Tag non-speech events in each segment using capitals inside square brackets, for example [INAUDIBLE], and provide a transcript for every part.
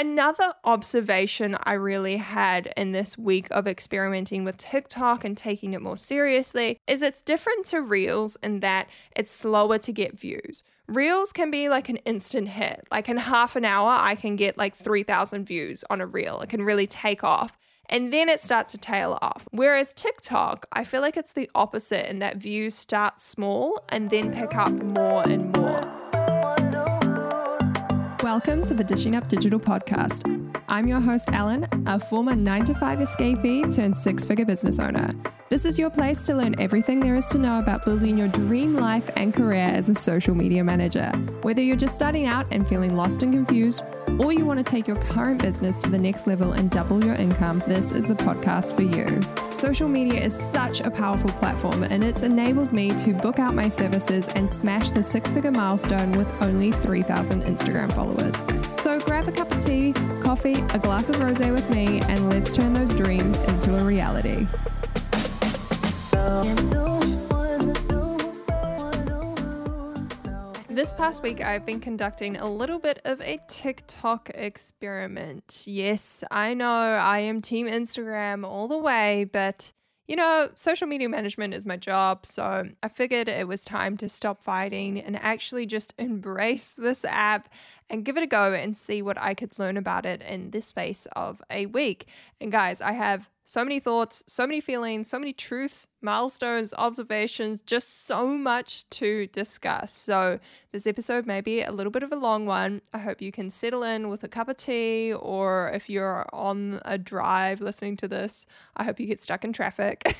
Another observation I really had in this week of experimenting with TikTok and taking it more seriously is it's different to Reels in that it's slower to get views. Reels can be like an instant hit. Like in half an hour, I can get like 3,000 views on a reel. It can really take off. And then it starts to tail off. Whereas TikTok, I feel like it's the opposite in that views start small and then pick up more and more. Welcome to the Dishing Up Digital podcast. I'm your host, Ellen, a former 9 to 5 escapee turned six figure business owner. This is your place to learn everything there is to know about building your dream life and career as a social media manager. Whether you're just starting out and feeling lost and confused, or you want to take your current business to the next level and double your income, this is the podcast for you. Social media is such a powerful platform, and it's enabled me to book out my services and smash the six figure milestone with only 3,000 Instagram followers. So grab a cup of tea, coffee, a glass of rose with me, and let's turn those dreams into a reality. This past week, I've been conducting a little bit of a TikTok experiment. Yes, I know I am Team Instagram all the way, but you know, social media management is my job. So I figured it was time to stop fighting and actually just [LAUGHS] embrace this app and give it a go and see what I could learn about it in this space of a week. And guys, I have so many thoughts, so many feelings, so many truths, milestones, observations, just so much to discuss. So, this episode may be a little bit of a long one. I hope you can settle in with a cup of tea, or if you're on a drive listening to this, I hope you get stuck in traffic.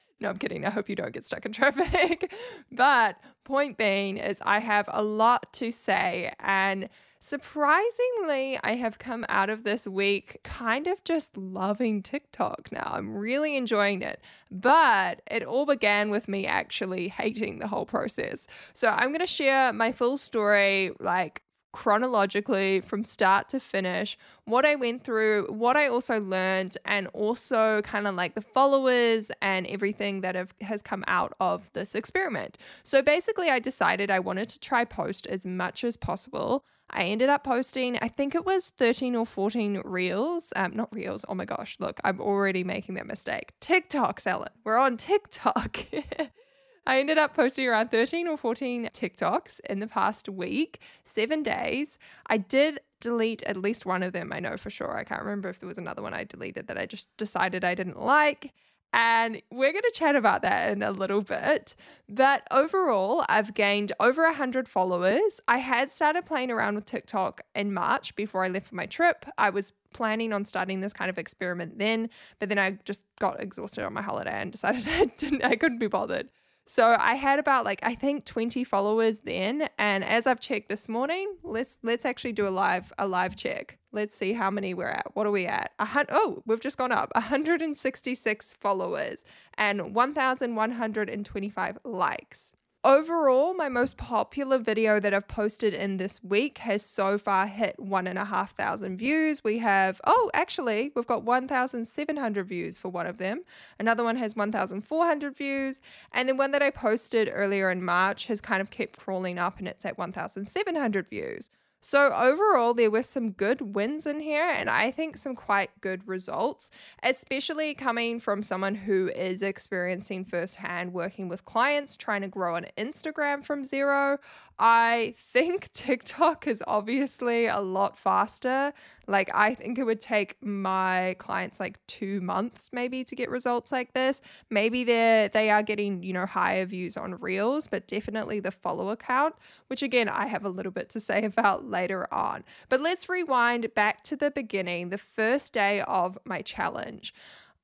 [LAUGHS] no, I'm kidding. I hope you don't get stuck in traffic. [LAUGHS] but, point being, is I have a lot to say and Surprisingly, I have come out of this week kind of just loving TikTok now. I'm really enjoying it. But it all began with me actually hating the whole process. So I'm going to share my full story, like chronologically from start to finish, what I went through, what I also learned, and also kind of like the followers and everything that have, has come out of this experiment. So basically, I decided I wanted to try post as much as possible. I ended up posting, I think it was 13 or 14 reels. Um, not reels. Oh my gosh, look, I'm already making that mistake. TikTok, Ellen. We're on TikTok. [LAUGHS] I ended up posting around 13 or 14 TikToks in the past week, seven days. I did delete at least one of them, I know for sure. I can't remember if there was another one I deleted that I just decided I didn't like. And we're going to chat about that in a little bit. But overall, I've gained over 100 followers. I had started playing around with TikTok in March before I left for my trip. I was planning on starting this kind of experiment then, but then I just got exhausted on my holiday and decided [LAUGHS] I didn't I couldn't be bothered. So I had about like I think 20 followers then and as I've checked this morning, let's let's actually do a live a live check. Let's see how many we're at. What are we at? A hun- oh, we've just gone up. 166 followers and 1125 likes. Overall, my most popular video that I've posted in this week has so far hit one and a half thousand views. We have, oh, actually, we've got 1,700 views for one of them. Another one has 1,400 views. And then one that I posted earlier in March has kind of kept crawling up and it's at 1,700 views. So, overall, there were some good wins in here, and I think some quite good results, especially coming from someone who is experiencing firsthand working with clients trying to grow an Instagram from zero. I think [LAUGHS] TikTok is obviously a lot faster. Like, I think it would take my clients like two months maybe to get results like this. Maybe they're they are getting, you know, higher views on reels, but definitely the follower count, which again I have a little bit to say [LAUGHS] about later on. But let's rewind back to the beginning, the first day of my challenge.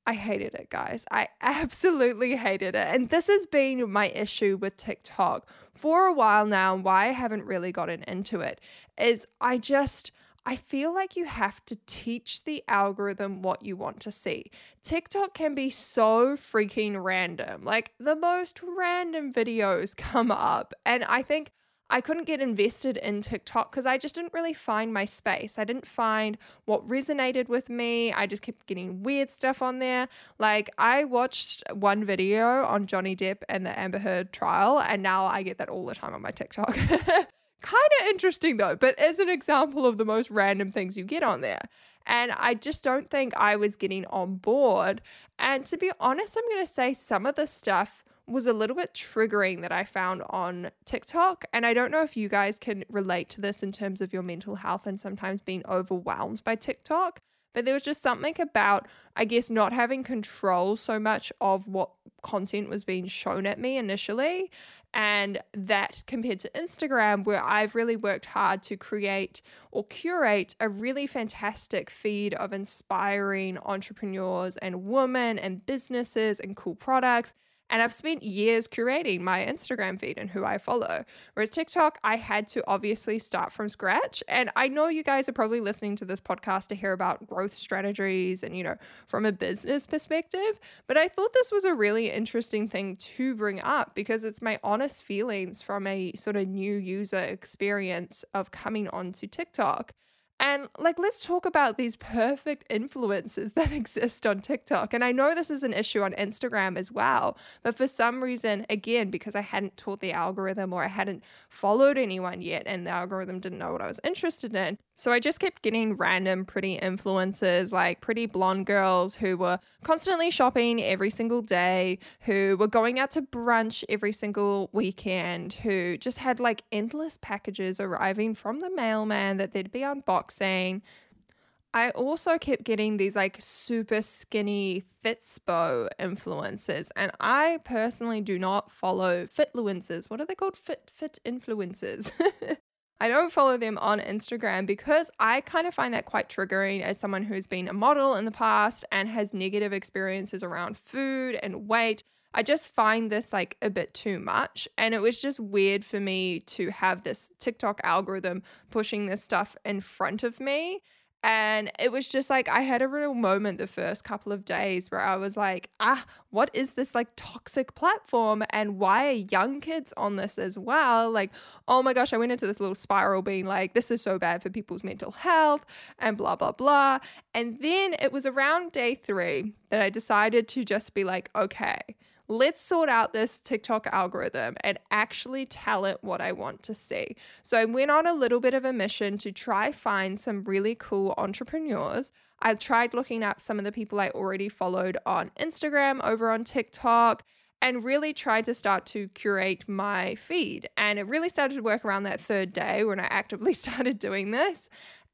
I hated it, guys. I [LAUGHS] absolutely hated it. And this has been my issue with TikTok for a while now. And why I haven't really gotten into it is I just. I feel like you have to teach the algorithm what you want to see. TikTok can be so freaking random. Like the most random videos [LAUGHS] come up. And I think I couldn't get invested in TikTok because I just didn't really find my space. I didn't find what resonated with me. I just kept getting weird stuff on there. Like, I watched one video on Johnny Depp and the Amber Heard trial, and now I get that all the time on my TikTok. [LAUGHS] Kind of interesting though, but as an example of the most random things you get on there. And I just don't think I was getting on board. And to be honest, I'm going to say some of the stuff was a little bit triggering that I found on TikTok. And I don't know if you guys can relate to this in terms of your mental health and sometimes being overwhelmed by TikTok. But there was just something about, I guess, not having control so much of what content was being shown at me initially. And that compared to Instagram, where I've really worked hard to create or curate a really fantastic feed of inspiring entrepreneurs and women and businesses and cool products and I've spent years curating my Instagram feed and who I follow. Whereas TikTok, I had to obviously start from scratch. And I know you guys are probably listening to this podcast to hear about growth strategies and, you know, from a business perspective. But I thought this was a really interesting thing to bring up because it's my honest feelings from a sort of new user experience of coming onto TikTok. And like, let's talk about these perfect influences [LAUGHS] that exist on TikTok. And I know this is an issue on Instagram as well, but for some reason, again, because I hadn't taught the algorithm or I hadn't followed anyone yet, and the algorithm didn't know what I was interested in. So I just kept getting random pretty influencers, like pretty blonde girls who were constantly shopping every single day, who were going out to brunch every single weekend, who just had like endless packages arriving from the mailman that they'd be unboxed boxing. I also kept getting these like super skinny Fitspo influencers, and I personally do not follow fitfluencers. What are they called? Fit fit influencers. [LAUGHS] I don't follow them on Instagram because I kind of find that quite triggering as someone who's been a model in the past and has negative experiences around food and weight. I just find this like a bit too much. And it was just weird for me to have this TikTok algorithm pushing this stuff in front of me. And it was just like, I had a real moment the first couple of days where I was like, ah, what is this like toxic platform? And why are young kids on this as well? Like, oh my gosh, I went into this little spiral being like, this is so bad for people's mental health and blah, blah, blah. And then it was around day three that I decided to just be like, okay, let's sort out this TikTok algorithm and actually tell it what I want to see. So I went on a little bit of a mission to try find some really cool entrepreneurs. I tried looking up some of the people I already followed on Instagram, over on TikTok, and really tried to start to curate my feed. And it really started to work around that third day when I actively [LAUGHS] started doing this.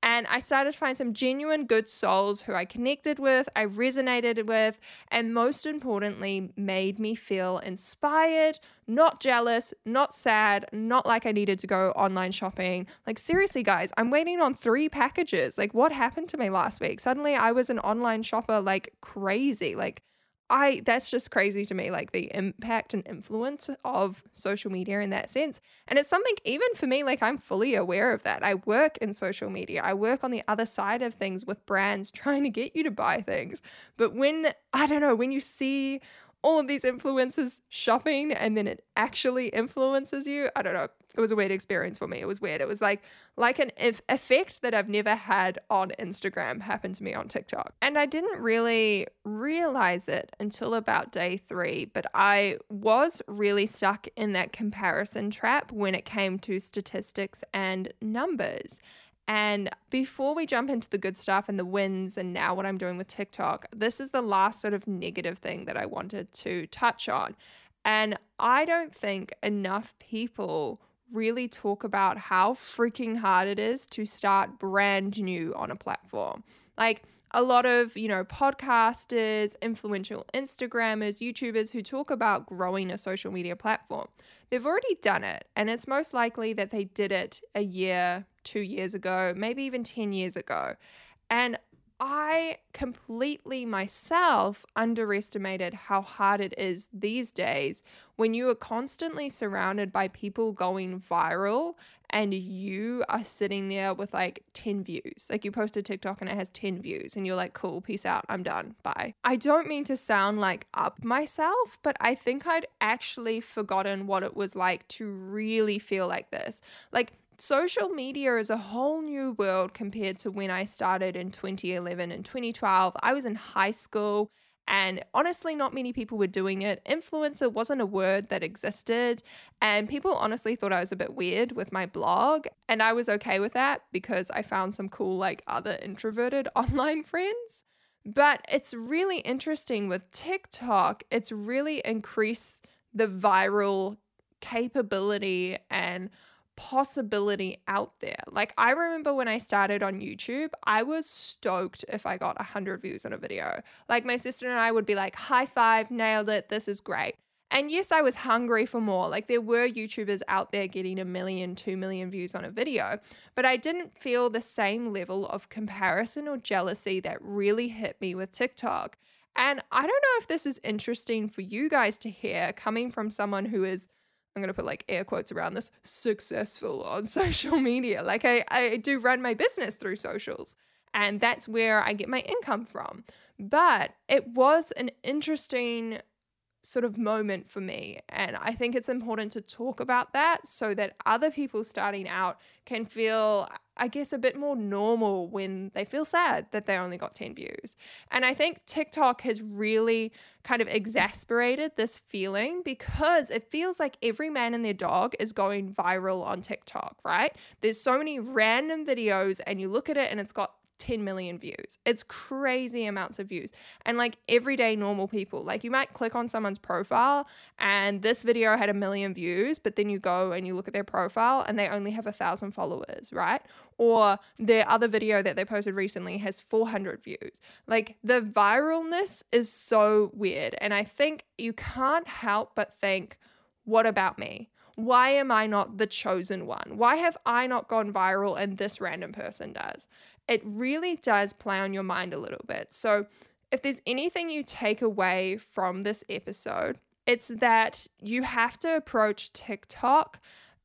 And I started to find some genuine good souls who I connected with, I resonated with, and most importantly, made me feel inspired, not jealous, not sad, not like I needed to go online shopping. Like, seriously, guys, I'm waiting on three packages. Like, what happened to me last week? Suddenly I was an online shopper like crazy. Like, I that's just crazy to me, like the impact and influence of social media in that sense. And it's something even for me, like I'm fully aware of that. I work in social media. I work on the other side of things with brands [LAUGHS] trying to get you to buy things. But when I don't know, when you see all of these influences shopping and then it actually influences you. I don't know. It was a weird experience for me. It was weird. It was like like an effect that I've never had on Instagram happened to me on TikTok. And I didn't really realize it until about day 3, but I was really stuck in that comparison trap when it came to statistics and numbers. And before we jump into the good stuff and the wins and now what I'm doing with TikTok, this is the last sort of negative thing that I wanted to touch on. And I don't think enough people really talk about how freaking hard it is to start brand new on a platform. Like, a lot of, you know, podcasters, influential Instagrammers, YouTubers who talk about growing a social media platform. They've already done it, and it's most likely that they did it a year, two years ago, maybe even 10 years ago. And I completely myself underestimated how hard it is these days when you are constantly surrounded by people going viral and you are sitting there with like 10 views. Like you post a TikTok and it has 10 views and you're like, cool, peace out, I'm done, bye. I don't mean to sound like up myself, but I think I'd actually forgotten what it was like to really feel like this. Like social media is a whole new world compared to when I started in 2011 and 2012. I was in high school And honestly, not many people were doing it. Influencer wasn't a word that existed. And people honestly thought I was a bit weird with my blog. And I was okay with that because I found some cool, like, other introverted [LAUGHS] online friends. But it's really interesting with TikTok, it's really increased the viral capability and possibility out there. Like I remember when I started on YouTube, I was stoked if I got 100 views on a video. Like my sister and I would be like, "High five, nailed it. This is great." And yes, I was hungry for more. Like there were YouTubers out there getting a million, two million views on a video, but I didn't feel the same level of comparison or jealousy that really hit me with TikTok. And I don't know if this is interesting for you guys to hear coming from someone who is I'm going to put like air quotes around this successful on [LAUGHS] social media. Like I, I do run my business through socials and that's where I get my income from. But it was an interesting sort of moment for me. And I think it's important to talk about that so that other people starting out can feel, I guess, a bit more normal when they feel sad that they only got 10 views. And I think TikTok has really kind of exasperated this feeling because it feels like every man and their dog is going viral on TikTok, right? There's so many random videos, and you look at it and it's got 10 million views. It's crazy amounts of views. And like everyday normal people, like you might click on someone's profile and this video had a million views, but then you go and you look at their profile and they only have a thousand followers, right? Or their other video that they posted recently has 400 views. Like the viralness is so weird. And I think you can't help but think, what about me? Why am I not the chosen one? Why have I not gone viral and this random person does? It really does play on your mind a little bit. So, if there's anything you take away from this episode, it's that you have to approach TikTok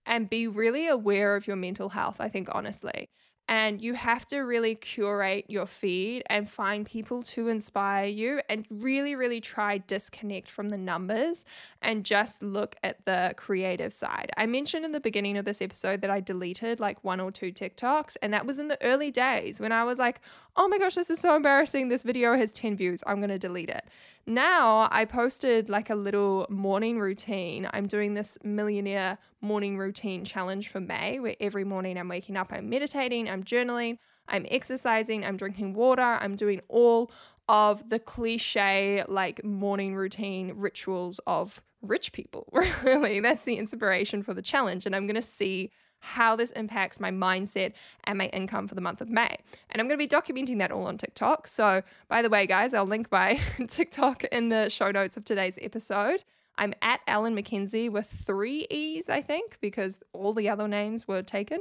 and be really aware of your mental health, I think, honestly. And you have to really curate your feed and find people to inspire you and really, really try disconnect from the numbers and just look at the creative side. I mentioned in the beginning of this episode that I deleted like one or two TikToks, and that was in the early days when I was like, oh my gosh, this is so embarrassing. This video has 10 views. I'm going to delete it. Now I posted like a little morning routine. I'm doing this millionaire morning routine challenge for May where every morning I'm waking up, I'm meditating, I'm journaling, I'm exercising, I'm drinking water, I'm doing all of the cliche like morning routine rituals of rich people. [LAUGHS] Really, that's the inspiration for the challenge. And I'm going to see how this impacts my mindset and my income for the month of May. And I'm going to be documenting that all on TikTok. So, by the way, guys, I'll link my [LAUGHS] TikTok in the show notes of today's episode. I'm at Ellen McKenzie with three E's, I think, because all the other names were taken.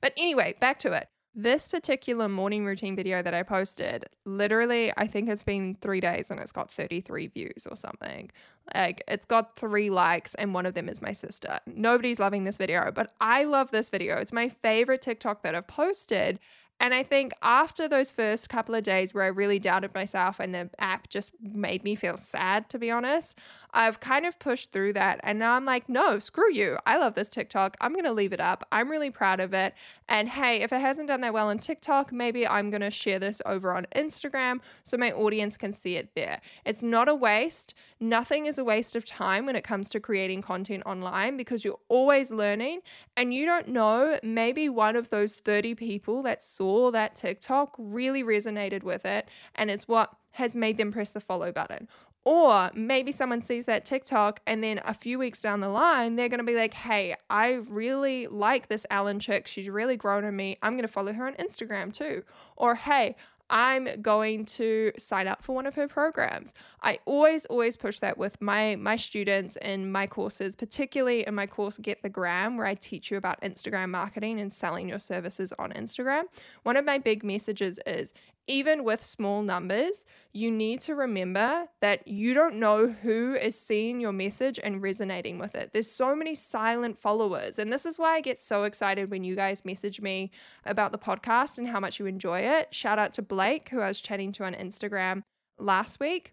But anyway, back to it. This particular morning routine video that I posted, literally, I think it's been three days and it's got 33 views or something. Like, it's got three likes, and one of them is my sister. Nobody's loving this video, but I love this video. It's my favorite TikTok that I've posted. And I think after those first couple of days where I really doubted myself and the app just made me feel sad, to be honest, I've kind of pushed through that. And now I'm like, no, screw you. I love this TikTok. I'm going to leave it up. I'm really proud of it. And hey, if it hasn't done that well on TikTok, maybe I'm going to share this over on Instagram so my audience can see it there. It's not a waste. Nothing is a waste of time when it comes to creating content online because you're always learning and you don't know, maybe one of those 30 people that saw that TikTok, really resonated with it, and it's what has made them press the follow button. Or maybe someone sees that TikTok and then a few weeks down the line, they're going to be like, hey, I really like this Ellen chick. She's really grown on me. I'm going to follow her on Instagram too. Or hey, I'm going to sign up for one of her programs. I always, always push that with my my students in my courses, particularly in my course Get the Gram, where I teach you about Instagram marketing and selling your services on Instagram. One of my big messages is even with small numbers, you need to remember that you don't know who is seeing your message and resonating with it. There's so many silent followers. And this is why I get so excited when you guys message me about the podcast and how much you enjoy it. Shout out to Blake, who I was chatting to on Instagram last week,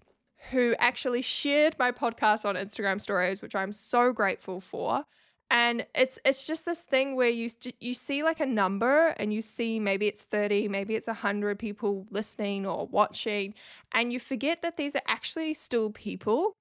who actually shared my podcast on Instagram stories, which I'm so grateful for. And it's it's just this thing where you you see like a number and you see maybe it's 30 maybe it's 100 people listening or watching and you forget that these are actually still people.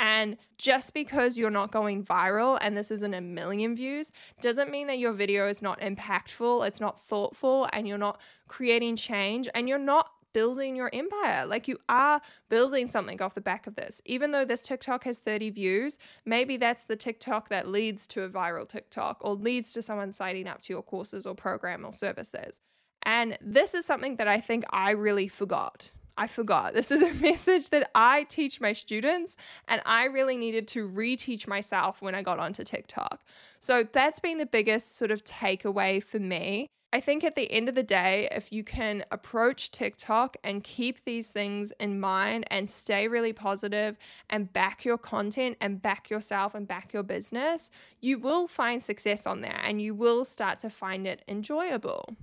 And just because you're not going viral and this isn't a million views doesn't mean that your video is not impactful, it's not thoughtful, and you're not creating change and you're not building your empire. Like you are building something off the back of this. Even though this TikTok has 30 views, maybe that's the TikTok that leads to a viral TikTok or leads to someone signing up to your courses or program or services. And this is something that I think I really forgot. I forgot. This is a [LAUGHS] message that I teach my students, and I really needed to reteach myself when I got onto TikTok. So that's been the biggest sort of takeaway for me I think at the end of the day, if you can approach TikTok and keep these things in mind and stay really positive and back your content and back yourself and back your business, you will find success on there and you will start to find it enjoyable.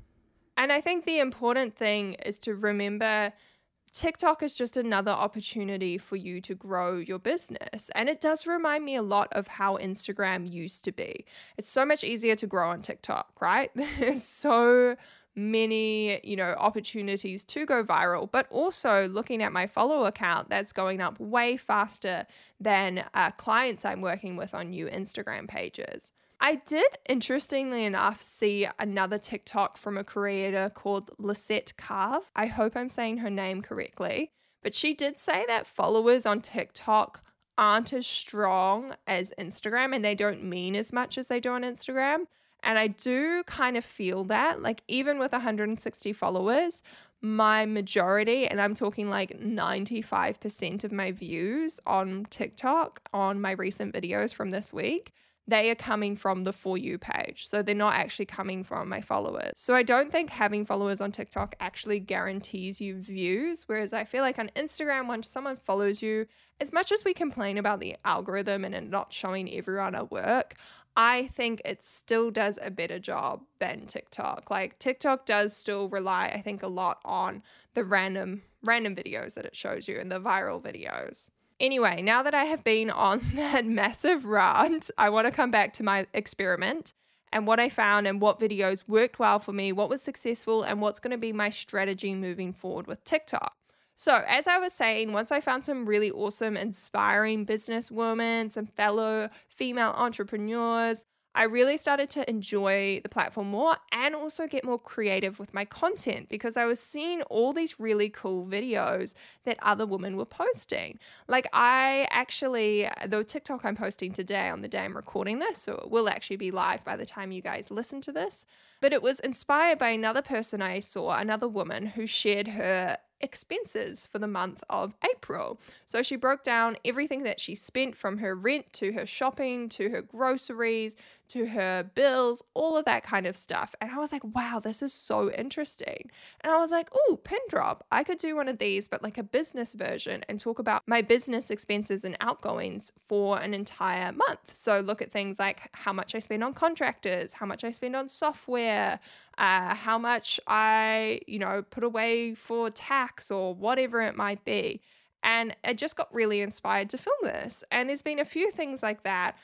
And I think the important thing is to remember TikTok is just another opportunity for you to grow your business. And it does remind me a lot of how Instagram used to be. It's so much easier to grow on TikTok, right? [LAUGHS] There's so many, you know, opportunities to go viral, but also looking at my follow account, that's going up way faster than uh, clients I'm working with on new Instagram pages. I did, interestingly enough, see another TikTok from a creator called Lisette Carve. I hope I'm saying her name correctly. But she did say that followers on TikTok aren't as strong as Instagram and they don't mean as much as they do on Instagram. And I do kind of feel that, like, even with 160 followers, my majority, and I'm talking like 95% of my views on TikTok on my recent videos from this week they are coming from the For You page. So they're not actually coming from my followers. So I don't think having followers on TikTok actually guarantees you views. Whereas I feel like on Instagram, once someone follows you, as much as we complain about the algorithm and it not showing everyone our work, I think it still does a better job than TikTok. Like TikTok does still rely, I think, a lot on the random random videos that it shows you and the viral videos. Anyway, now that I have been on [LAUGHS] that massive rant, I want to come back to my experiment and what I found and what videos worked well for me, what was successful, and what's going to be my strategy moving forward with TikTok. So, as I was saying, once I found some really awesome, inspiring businesswomen, some fellow female entrepreneurs, I really started to enjoy the platform more and also get more creative with my content because I was seeing all these really cool videos that other women were posting. Like, I actually, the TikTok I'm posting today on the day I'm recording this, so it will actually be live by the time you guys listen to this, but it was inspired by another person I saw, another woman who shared her expenses for the month of April. So she broke down everything that she spent from her rent to her shopping to her groceries to her bills, all of that kind of stuff. And I was like, wow, this is so interesting. And I was like, oh, pin drop. I could do one of these, but like a business version and talk about my business expenses and outgoings for an entire month. So look at things like how much I spend on contractors, how much I spend on software, uh, how much I, you know, put away for tax or whatever it might be. And I just got really inspired to film this. And there's been a few things like that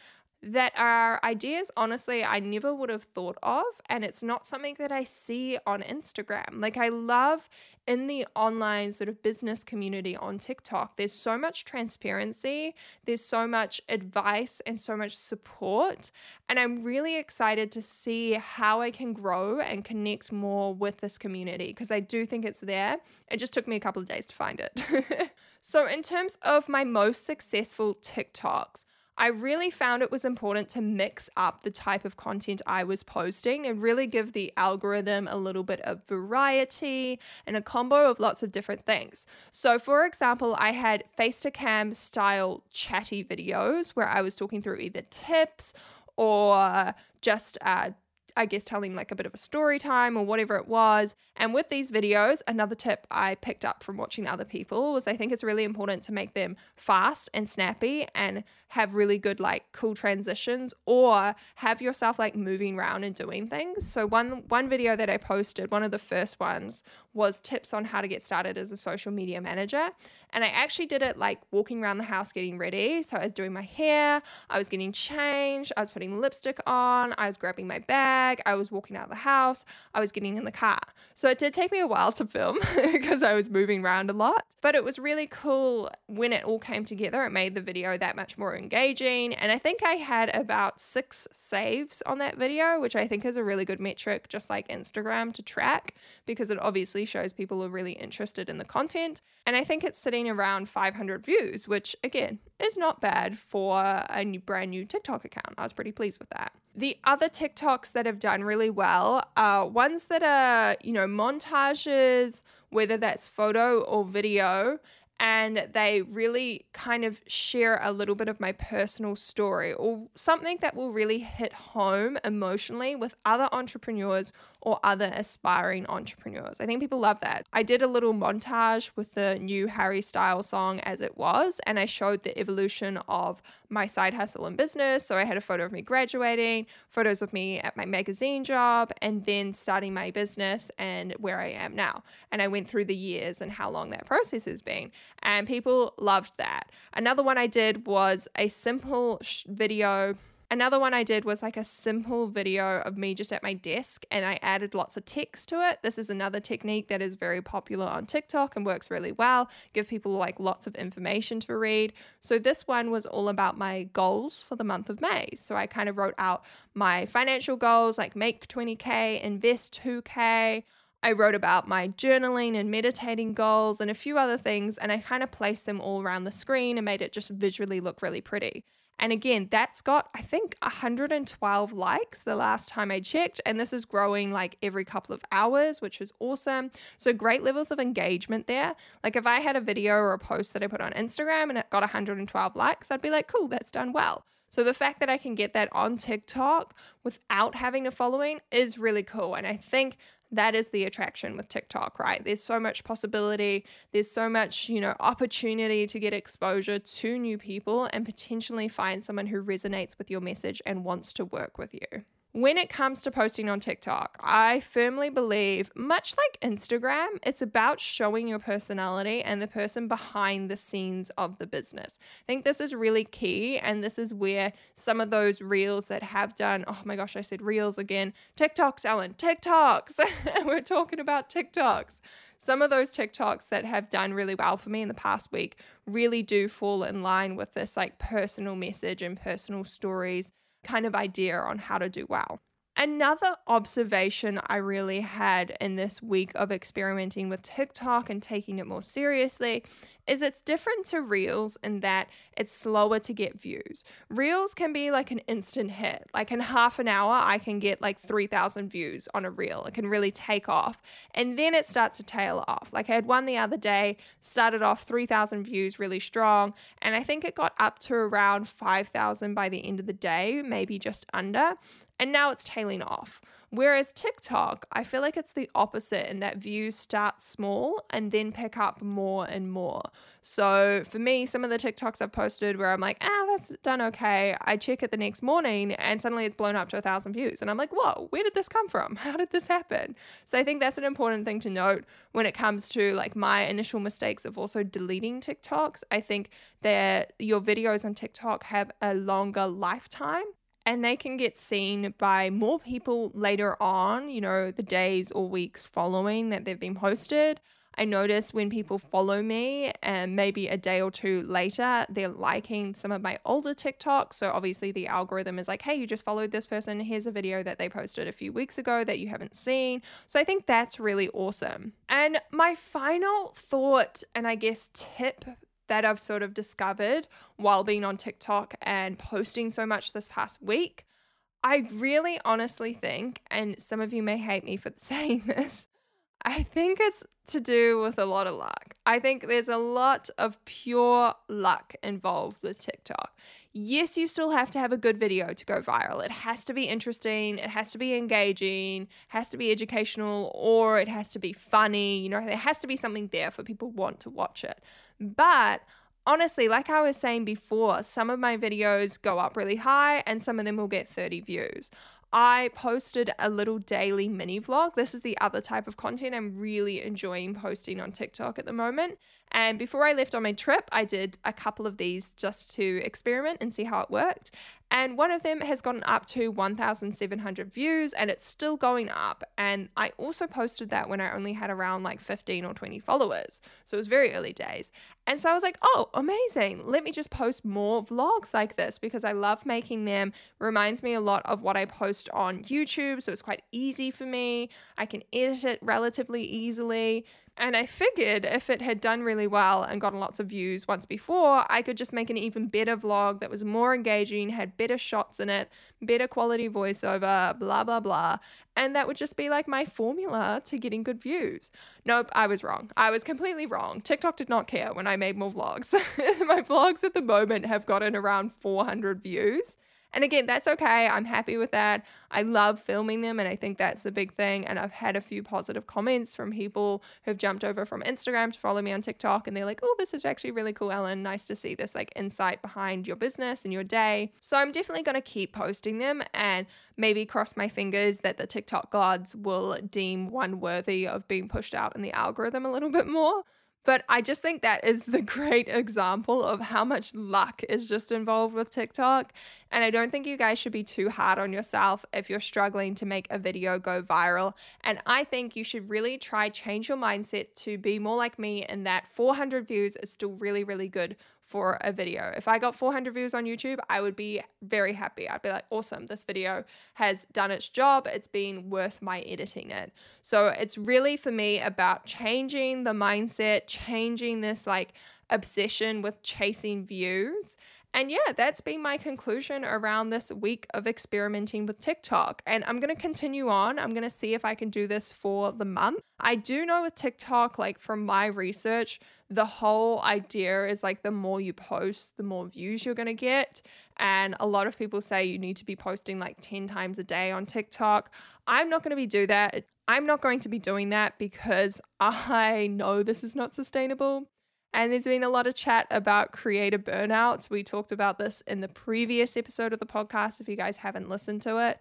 that are ideas, honestly, I never would have thought of. And it's not something that I see on Instagram. Like, I love in the online sort of business community on TikTok, there's so much transparency, there's so much advice and so much support. And I'm really excited to see how I can grow and connect more with this community because I do think it's there. It just took me a couple of days to find it. [LAUGHS] so, in terms of my most successful TikToks, I really found it was important to mix up the type of content I was posting and really give the algorithm a little bit of variety and a combo of lots of different things. So, for example, I had face to cam style chatty videos where I was talking through either tips or just uh, I guess, telling like a bit of a story time or whatever it was. And with these videos, another tip I picked up from watching other people was I think it's really important to make them fast and snappy and have really good like cool transitions or have yourself like moving around and doing things. So one one video that I posted, one of the first ones was tips on how to get started as a social media manager. And I actually did it like walking around the house getting ready. So I was doing my hair, I was getting changed, I was putting lipstick on, I was grabbing my bag, I was walking out of the house, I was getting in the car. So it did take me a while to film [LAUGHS] because I was moving around a lot, but it was really cool when it all came together. It made the video that much more engaging. And I think I had about six saves on that video, which I think is a really good metric, just like Instagram to track, because it obviously shows people are really interested in the content. And I think it's sitting around 500 views, which again is not bad for a new, brand new TikTok account. I was pretty pleased with that. The other TikToks that have done really well are ones that are, you know, montages, whether that's photo or video, and they really kind of share a little bit of my personal story or something that will really hit home emotionally with other entrepreneurs or other aspiring entrepreneurs. I think people love that. I did a little montage with the new Harry Styles song as it was, and I showed the evolution of my side hustle and business. So I had a photo of me graduating, photos of me at my magazine job, and then starting my business and where I am now. And I went through the years and how long that process has been. And people loved that. Another one I did was a simple sh- video Another one I did was like a simple video of me just at my desk and I added lots of text to it. This is another technique that is very popular on TikTok and works really well. Give people like lots of information to read. So this one was all about my goals for the month of May. So I kind of wrote out my financial goals like make 20k, invest 2k. I wrote about my journaling and meditating goals and a few other things, and I kind of placed them all around the screen and made it just visually look really pretty. And again, that's got, I think, 112 likes the last time I checked. And this is growing like every couple of hours, which is awesome. So, great levels of engagement there. Like, if I had a video or a post that I put on Instagram and it got 112 likes, I'd be like, cool, that's done well. So, the fact that I can get that on TikTok without having a following is really cool. And I think that is the attraction with TikTok, right? There's so much possibility, there's so much, you know, opportunity to get exposure to new people and potentially find someone who resonates with your message and wants to work with you. When it comes to posting on TikTok, I firmly believe, much like Instagram, it's about showing your personality and the person behind the scenes of the business. I think this is really key. And this is where some of those reels that have done, oh my gosh, I said reels again, TikToks, Ellen, TikToks. [LAUGHS] We're talking about TikToks. Some of those TikToks that have done really well for me in the past week really do fall in line with this like personal message and personal stories kind of idea on how to do well. Another observation I really had in this week of experimenting with TikTok and taking it more seriously is it's different to Reels in that it's slower to get views. Reels can be like an instant hit. Like in half an hour, I can get like 3,000 views on a Reel. It can really take off. And then it starts to tail off. Like I had one the other day, started off 3,000 views really strong. And I think it got up to around 5,000 by the end of the day, maybe just under and now it's tailing off. Whereas TikTok, I feel like it's the opposite in that views start small and then pick up more and more. So for me, some of the TikToks I've posted where I'm like, ah, that's done okay. I check it the next morning and suddenly it's blown up to a thousand views. And I'm like, whoa, where did this come from? [LAUGHS] How did this happen? So I think that's an important thing to note when it comes to like my initial mistakes of also deleting TikToks. I think that your videos on TikTok have a longer lifetime and they can get seen by more people later on, you know, the days or weeks following that they've been posted. I notice when people follow me and maybe a day or two later, they're liking some of my older TikToks. So obviously the algorithm is like, hey, you just followed this person. Here's a video that they posted a few weeks ago that you haven't seen. So I think that's really awesome. And my final thought, and I guess tip that I've sort of discovered while being on TikTok and posting so much this past week. I really honestly think, and some of you may hate me for [LAUGHS] saying this, I think it's to do with a lot of luck. I think there's a lot of pure luck involved with TikTok. Yes, you still have to have a good video to go viral. It has to be interesting, it has to be engaging, has to be educational, or it has to be funny. You know, there has to be something there for people want to watch it. But honestly, like I was saying before, some of my videos go up really high and some of them will get 30 views. I posted a little daily mini vlog. This is the other type of content I'm really enjoying posting on TikTok at the moment. And before I left on my trip, I did a couple of these just to experiment and see how it worked. And one of them has gotten up to 1,700 views and it's still going up. And I also posted that when I only had around like 15 or 20 followers. So it was very early days. And so I was like, oh, amazing. Let me just post more vlogs like this because I love making them. Reminds me a lot of what I post on YouTube. So it's quite easy for me. I can edit it relatively easily. And I figured if it had done really well and gotten lots of views once before, I could just make an even better vlog that was more engaging, had better shots in it, better quality voiceover, blah, blah, blah. And that would just be like my formula to getting good views. Nope, I was wrong. I was completely wrong. TikTok did not care when I made more vlogs. [LAUGHS] my vlogs at the moment have gotten around 400 views. And again, that's okay. I'm happy with that. I love filming them, and I think that's the big thing. And I've had a few positive comments from people who've jumped over from Instagram to follow me on TikTok, and they're like, oh, this is actually really cool, Ellen. Nice to see this like insight behind your business and your day. So I'm definitely going to keep posting them and maybe cross my fingers that the TikTok gods will deem one worthy of being pushed out in the algorithm a little bit more. But I just think that is the [LAUGHS] great example of how much luck is just involved with TikTok. And I don't think you guys should be too hard on yourself if you're struggling to make a video go viral. And I think you should really try change your mindset to be more like me in that 400 views is still really really good for a video. If I got 400 views on YouTube, I would be very happy. I'd be like, awesome, this video has done its job. It's been worth my editing it. So it's really for me about changing the mindset, changing this like obsession with chasing views and yeah, that's been my conclusion around this week of experimenting with TikTok. And I'm going to continue on. I'm going to see if I can do this for the month. I do know with TikTok, like from my research, the whole idea is like the more you post, the more views you're going to get. And a lot of people say you need to be posting like 10 times a day on TikTok. I'm not going to be do that. I'm not going to be doing that because [LAUGHS] I know this is not sustainable. And there's been a lot of chat about creator burnouts. We talked about this in the previous episode of the podcast, if you guys haven't listened to it.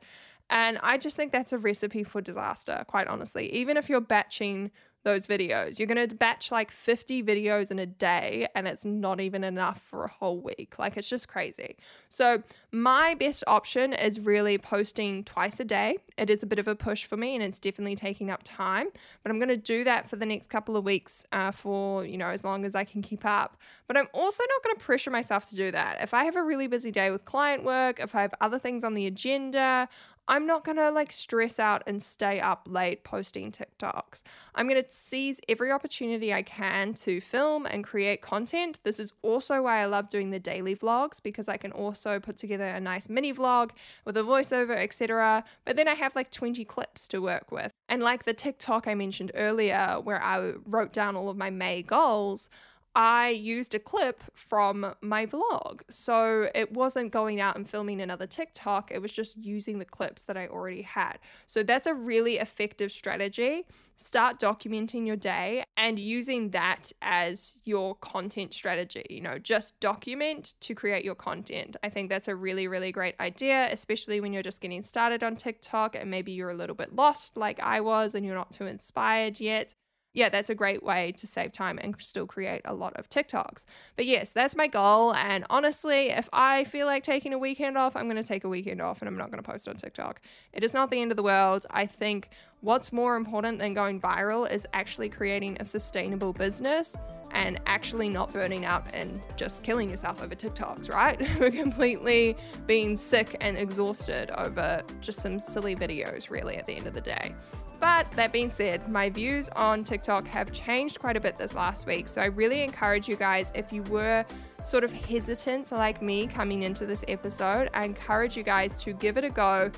And I just think that's a recipe for disaster, quite honestly. Even if you're batching those videos. You're going to batch like 50 videos in a day and it's not even enough for a whole week. Like it's just crazy. So, my best option is really posting twice a day. It is a bit of a push for me and it's definitely taking up time, but I'm going to do that for the next couple of weeks uh, for, you know, as long as I can keep up. But I'm also not going to pressure myself to do that. If I have a really busy day with client work, if I have other things on the agenda, I'm not gonna like stress out and stay up late posting TikToks. I'm gonna seize every opportunity I can to film and create content. This is also why I love doing the daily vlogs because I can also put together a nice mini vlog with a voiceover, etc. But then I have like 20 clips to work with. And like the TikTok I mentioned earlier, where I wrote down all of my May goals. I used a clip from my vlog. So it wasn't going out and filming another TikTok, it was just using the clips that I already had. So that's a really effective strategy. Start documenting your day and using that as your content strategy. You know, just document to create your content. I think that's a really, really great idea, especially when you're just getting started on TikTok and maybe you're a little bit lost like I was and you're not too inspired yet yeah, that's a great way to save time and still create a lot of TikToks. But yes, that's my goal. And honestly, if I feel like taking a weekend off, I'm going to take a weekend off and I'm not going to post on TikTok. It is not the end of the world. I think what's more important than going viral is actually creating a sustainable business and actually not burning out and just killing yourself over TikToks, right? [LAUGHS] We're completely being sick and exhausted over just some silly videos, really, at the end of the day. But that being said, my views on TikTok have changed quite a bit this last week. So I really encourage you guys, if you were sort of hesitant like me coming into this episode, I encourage you guys to give it a go.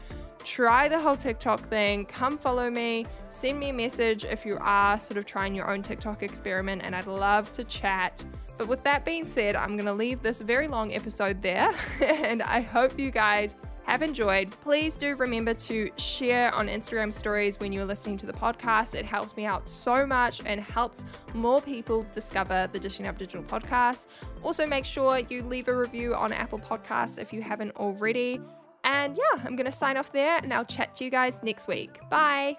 Try the whole TikTok thing. Come follow me. Send me a message if you are sort of trying your own TikTok experiment, and I'd love to chat. But with that being said, I'm going to leave this very long episode there, [LAUGHS] and I hope you guys have enjoyed, please do remember to share on Instagram stories when you're listening to the podcast. It helps me out so much and helps more people discover the Dishing Up Digital podcast. Also, make sure you leave a review on Apple Podcasts if you haven't already. And yeah, I'm going to sign off there and I'll chat to you guys next week. Bye.